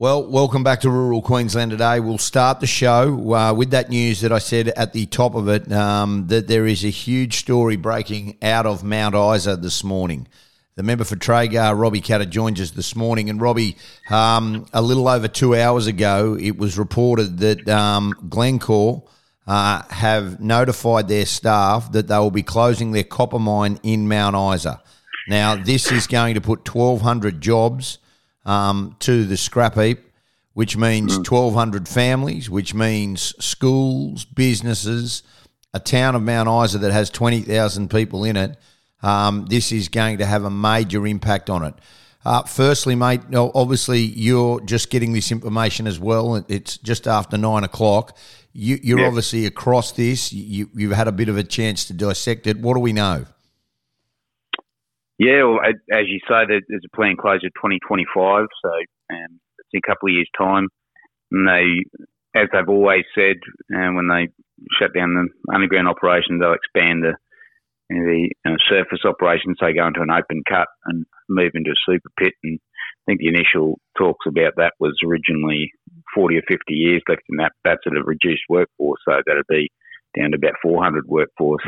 Well, welcome back to rural Queensland today. We'll start the show uh, with that news that I said at the top of it um, that there is a huge story breaking out of Mount Isa this morning. The member for Traeger, Robbie Katter, joins us this morning. And Robbie, um, a little over two hours ago, it was reported that um, Glencore uh, have notified their staff that they will be closing their copper mine in Mount Isa. Now, this is going to put 1,200 jobs um, to the scrap heap, which means 1,200 families, which means schools, businesses, a town of Mount Isa that has 20,000 people in it. Um, this is going to have a major impact on it. Uh, firstly, mate, obviously you're just getting this information as well. It's just after nine o'clock. You, are Yeah. obviously across this. You, you've had a bit of a chance to dissect it. What do we know? Yeah, well, as you say, there's a plan closure 2025, so um, it's in a couple of years' time. And they, as they've always said, uh, when they shut down the underground operations, they'll expand the the uh, surface operations. They go into an open cut and move into a super pit. And I think the initial talks about that was originally 40 or 50 years left in that. That's at a reduced workforce, so that'd be down to about 400 workforce.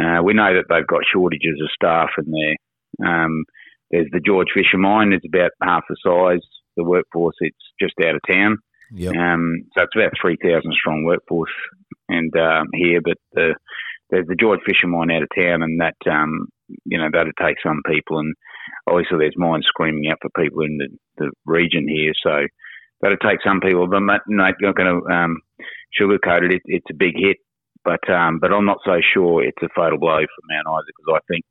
Uh, we know that they've got shortages of staff in there. Um, there's the George Fisher mine. It's about half the size. The workforce, it's just out of town. Yep. Um, so it's about 3,000 strong workforce and um, here, but the, there's the George Fisher mine out of town, and that um, you know that'll take some people, and obviously there's mines screaming out for people in the, the region here, so that'll take some people. But mate, no, not going to um, sugarcoat it. it. It's a big hit, but um, but I'm not so sure it's a fatal blow for Mount Isa because I think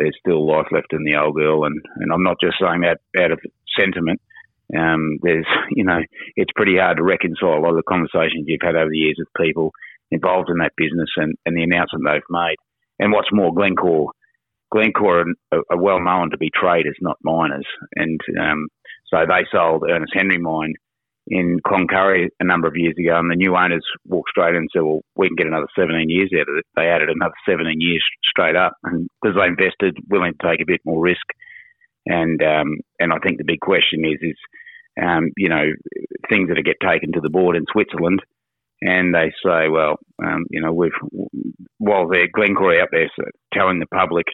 there's still life left in the old girl, and, and I'm not just saying that out of sentiment. Um, there's, you know, it's pretty hard to reconcile a lot of the conversations you've had over the years with people involved in that business and, and the announcement they've made. And what's more, Glencore, Glencore are, are well known to be traders, not miners. And um, so they sold Ernest Henry Mine in Cloncurry a number of years ago, and the new owners walked straight in and said, "Well, we can get another 17 years out of it." They added another 17 years straight up, and because they invested, willing to take a bit more risk. And um, and I think the big question is is um, you know things that get taken to the board in Switzerland, and they say, well, um, you know, we've while they're Glencore out there telling the public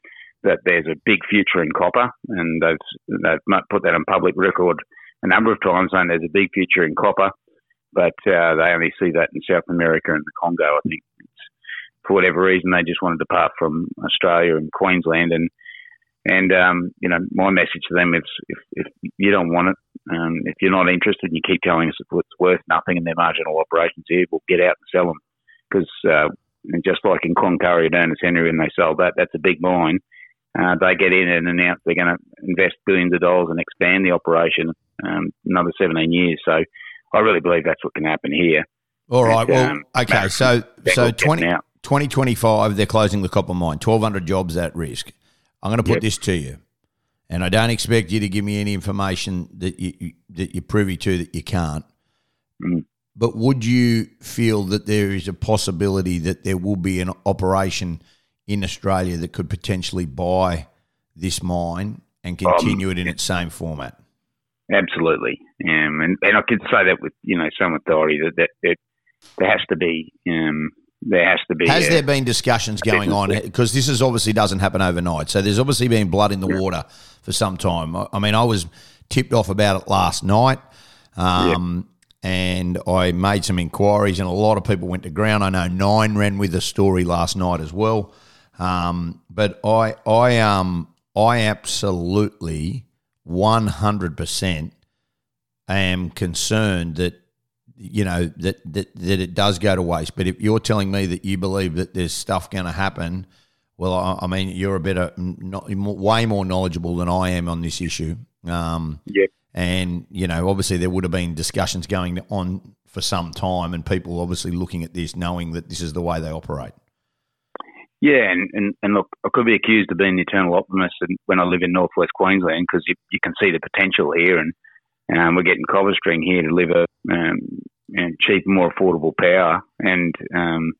that there's a big future in copper, and they've they've put that on public record a number of times, saying there's a big future in copper, but uh, they only see that in South America and the Congo. I think it's, for whatever reason they just want to depart from Australia and Queensland, and and um, you know, my message to them is if, if you don't want it, um, if you're not interested, and you keep telling us it's worth nothing and they're marginal operations here, we'll get out and sell them because uh, just like in Cloncurry and Ernest Henry, when they sold that, that's a big mine. Uh, they get in and announce they're going to invest billions of dollars and expand the operation um, another 17 years. So I really believe that's what can happen here. All right. And, Well, um, okay. So, so all 20, 2025, they're closing the copper mine. 1,200 jobs at risk. I'm going to put Yep. this to you, and I don't expect you to give me any information that you, you that you're privy to that you can't. Mm. But would you feel that there is a possibility that there will be an operation in Australia that could potentially buy this mine and Um, continue it in its same format? Absolutely, um, and and I could say that with you know some authority that that, that there has to be um, there has to be Has a- there been discussions going on? Because this is obviously doesn't happen overnight. So there's obviously been blood in the water for some time. I I mean, I was tipped off about it last night. Um, And I made some inquiries, and a lot of people went to ground. I know Nine ran with the story last night as well. Um, but I, I, um, I absolutely one hundred percent I am concerned that you know that, that that it does go to waste. But if you're telling me that you believe that there's stuff going to happen, well, I, I mean, you're a better, not, way more knowledgeable than I am on this issue. Um, Yep. and you know, obviously, there would have been discussions going on for some time, and people obviously looking at this, knowing that this is the way they operate. Yeah, and, and, and look, I could be accused of being the eternal optimist when I live in northwest Queensland because you, you can see the potential here, and um, we're getting CopperString here to deliver um, and cheap, more affordable power, and um,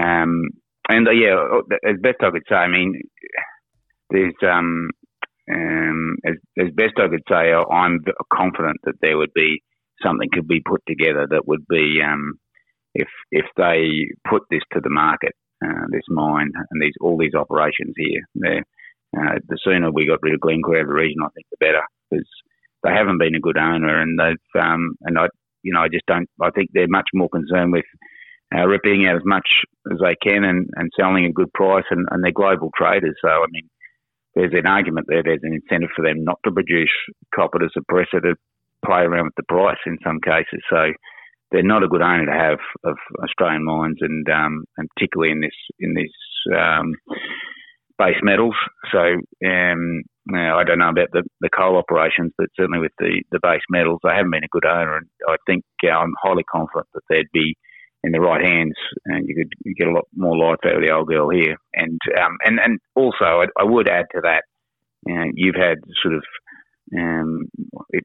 um, and uh, yeah, as best I could say, I mean, there's um, um, as, as best I could say, I'm confident that there would be something could be put together that would be um, if if they put this to the market, uh, this mine and these all these operations here. Uh, the sooner we got rid of Glencore out of the region, I think the better because they haven't been a good owner, and they've um, and I you know I just don't. I think they're much more concerned with uh, ripping out as much as they can and, and selling a good price, and, and they're global traders. So I mean, there's an argument there. There's an incentive for them not to produce copper to suppress it, to play around with the price in some cases. So they're not a good owner to have of Australian mines, and um, and particularly in this in this um, base metals. So um, I don't know about the, the coal operations, but certainly with the, the base metals, they haven't been a good owner, and I think uh, I'm highly confident that they'd be in the right hands, and you could get a lot more life out of the old girl here. And um, and and also, I, I would add to that, you know, you've had sort of um,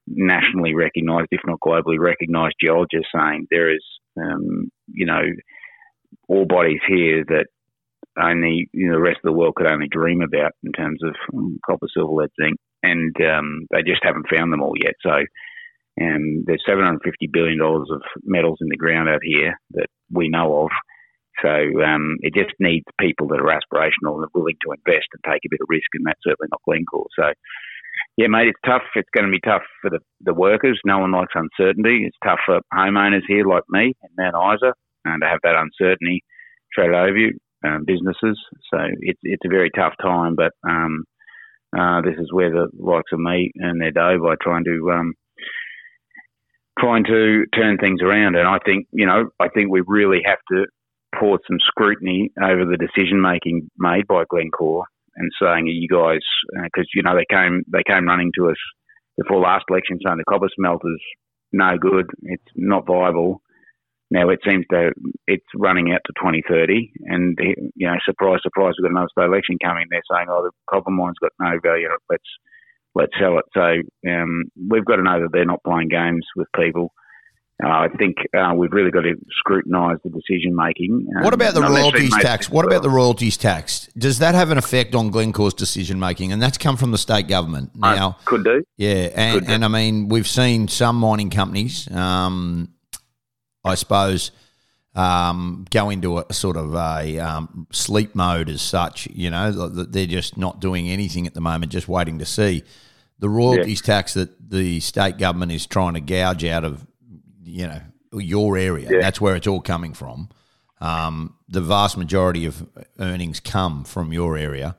nationally recognised, if not globally recognised, geologists saying there is, um, you know, ore bodies here that only you know, the rest of the world could only dream about in terms of um, copper, silver, lead, zinc, and um, they just haven't found them all yet. So, um, there's 750 billion dollars of metals in the ground out here that we know of. So um, it just needs people that are aspirational and willing to invest and take a bit of risk, and that's certainly not Glencore. So yeah, mate, it's tough. It's going to be tough for the, the workers. No one likes uncertainty. It's tough for homeowners here like me and Mount Isa and to have that uncertainty treaded over you, um, businesses. So it's it's a very tough time, but um, uh, this is where the likes of me earn their dough by trying to um, trying to turn things around. And I think you know I think we really have to pour some scrutiny over the decision making made by Glencore and saying, "You guys," because uh, you know they came they came running to us before last election saying the copper smelter's no good, it's not viable. Now it seems to it's running out to 2030, and you know, surprise, surprise, we've got another state election coming. They're saying, "Oh, the copper mine's got no value. Let's let's sell it." So um, we've got to know that they're not playing games with people. Uh, I think uh, we've really got to scrutinise the decision making. Um, what about the royalties tax? What about the royalties tax? Does that have an effect on Glencore's decision making? And that's come from the state government now. Uh, could do. Yeah, and, could do. and I mean we've seen some mining companies, um, I suppose, um, go into a sort of a um, sleep mode as such. You know, they're just not doing anything at the moment, just waiting to see the royalties yeah. tax that the state government is trying to gouge out of you know your area. Yeah. That's where it's all coming from. Um, the vast majority of earnings come from your area,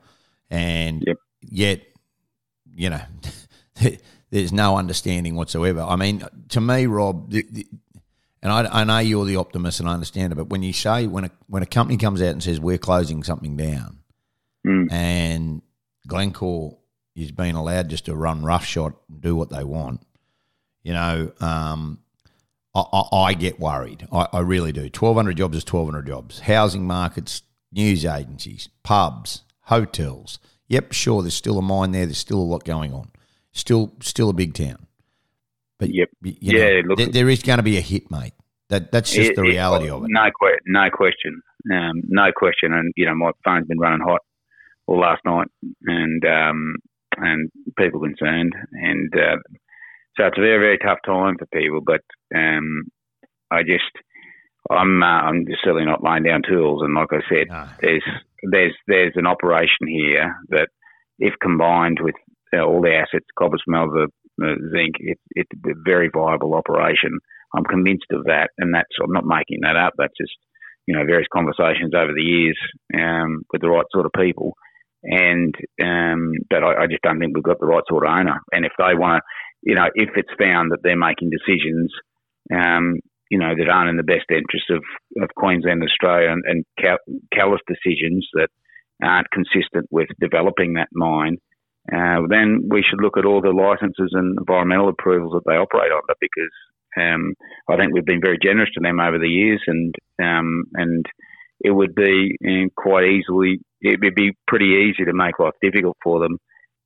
and yep. yet, you know, there's no understanding whatsoever. I mean, to me, Rob, the, the, and I, I, know you're the optimist, and I understand it. But when you say when a when a company comes out and says we're closing something down, mm. and Glencore is being allowed just to run roughshod and do what they want, you know, um, I, I, get worried. I, I really do. 1,200 jobs is 1,200 jobs. Housing markets, news agencies, pubs, hotels. Yep, sure, there's still a mine there. There's still a lot going on. Still, still a big town. But yep, you know, yeah, look, there, there is going to be a hit, mate. That that's just it, the reality it, of it. No, no question, um, no question. And you know, my phone's been running hot all last night, and um, and people concerned, and uh, so it's a very, very tough time for people. But um, I just, I'm, uh, I'm just certainly not laying down tools. And like I said, no. there's, there's, there's an operation here that, if combined with uh, all the assets, copper, smelter, uh, zinc, it, it's a very viable operation. I'm convinced of that, and that's I'm not making that up. That's just you know various conversations over the years um, with the right sort of people, and um, but I, I, just don't think we've got the right sort of owner. And if they want to you know, if it's found that they're making decisions, um, you know, that aren't in the best interest of, of Queensland, Australia, and, and callous decisions that aren't consistent with developing that mine, uh, then we should look at all the licenses and environmental approvals that they operate under because um, I think we've been very generous to them over the years, and um, and it would be uh, quite easily it would be pretty easy to make life difficult for them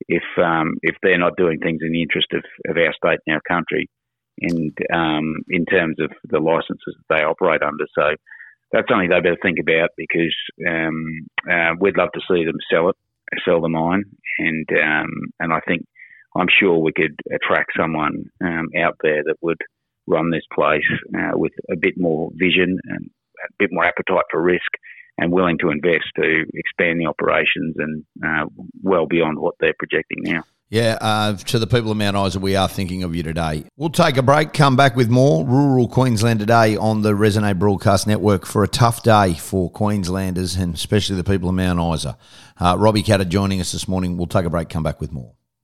if um, if they're not doing things in the interest of, of our state and our country, and um, in terms of the licenses that they operate under. So that's something they better think about because um, uh, we'd love to see them sell it, sell the mine, and um, and I think I'm sure we could attract someone um, out there that would run this place uh, with a bit more vision and a bit more appetite for risk and willing to invest to expand the operations and uh, well beyond what they're projecting now. Yeah, uh, to the people of Mount Isa, we are thinking of you today. We'll take a break, come back with more Rural Queensland today on the Resonate Broadcast Network for a tough day for Queenslanders and especially the people of Mount Isa. Uh, Robbie Katter joining us this morning. We'll take a break, come back with more.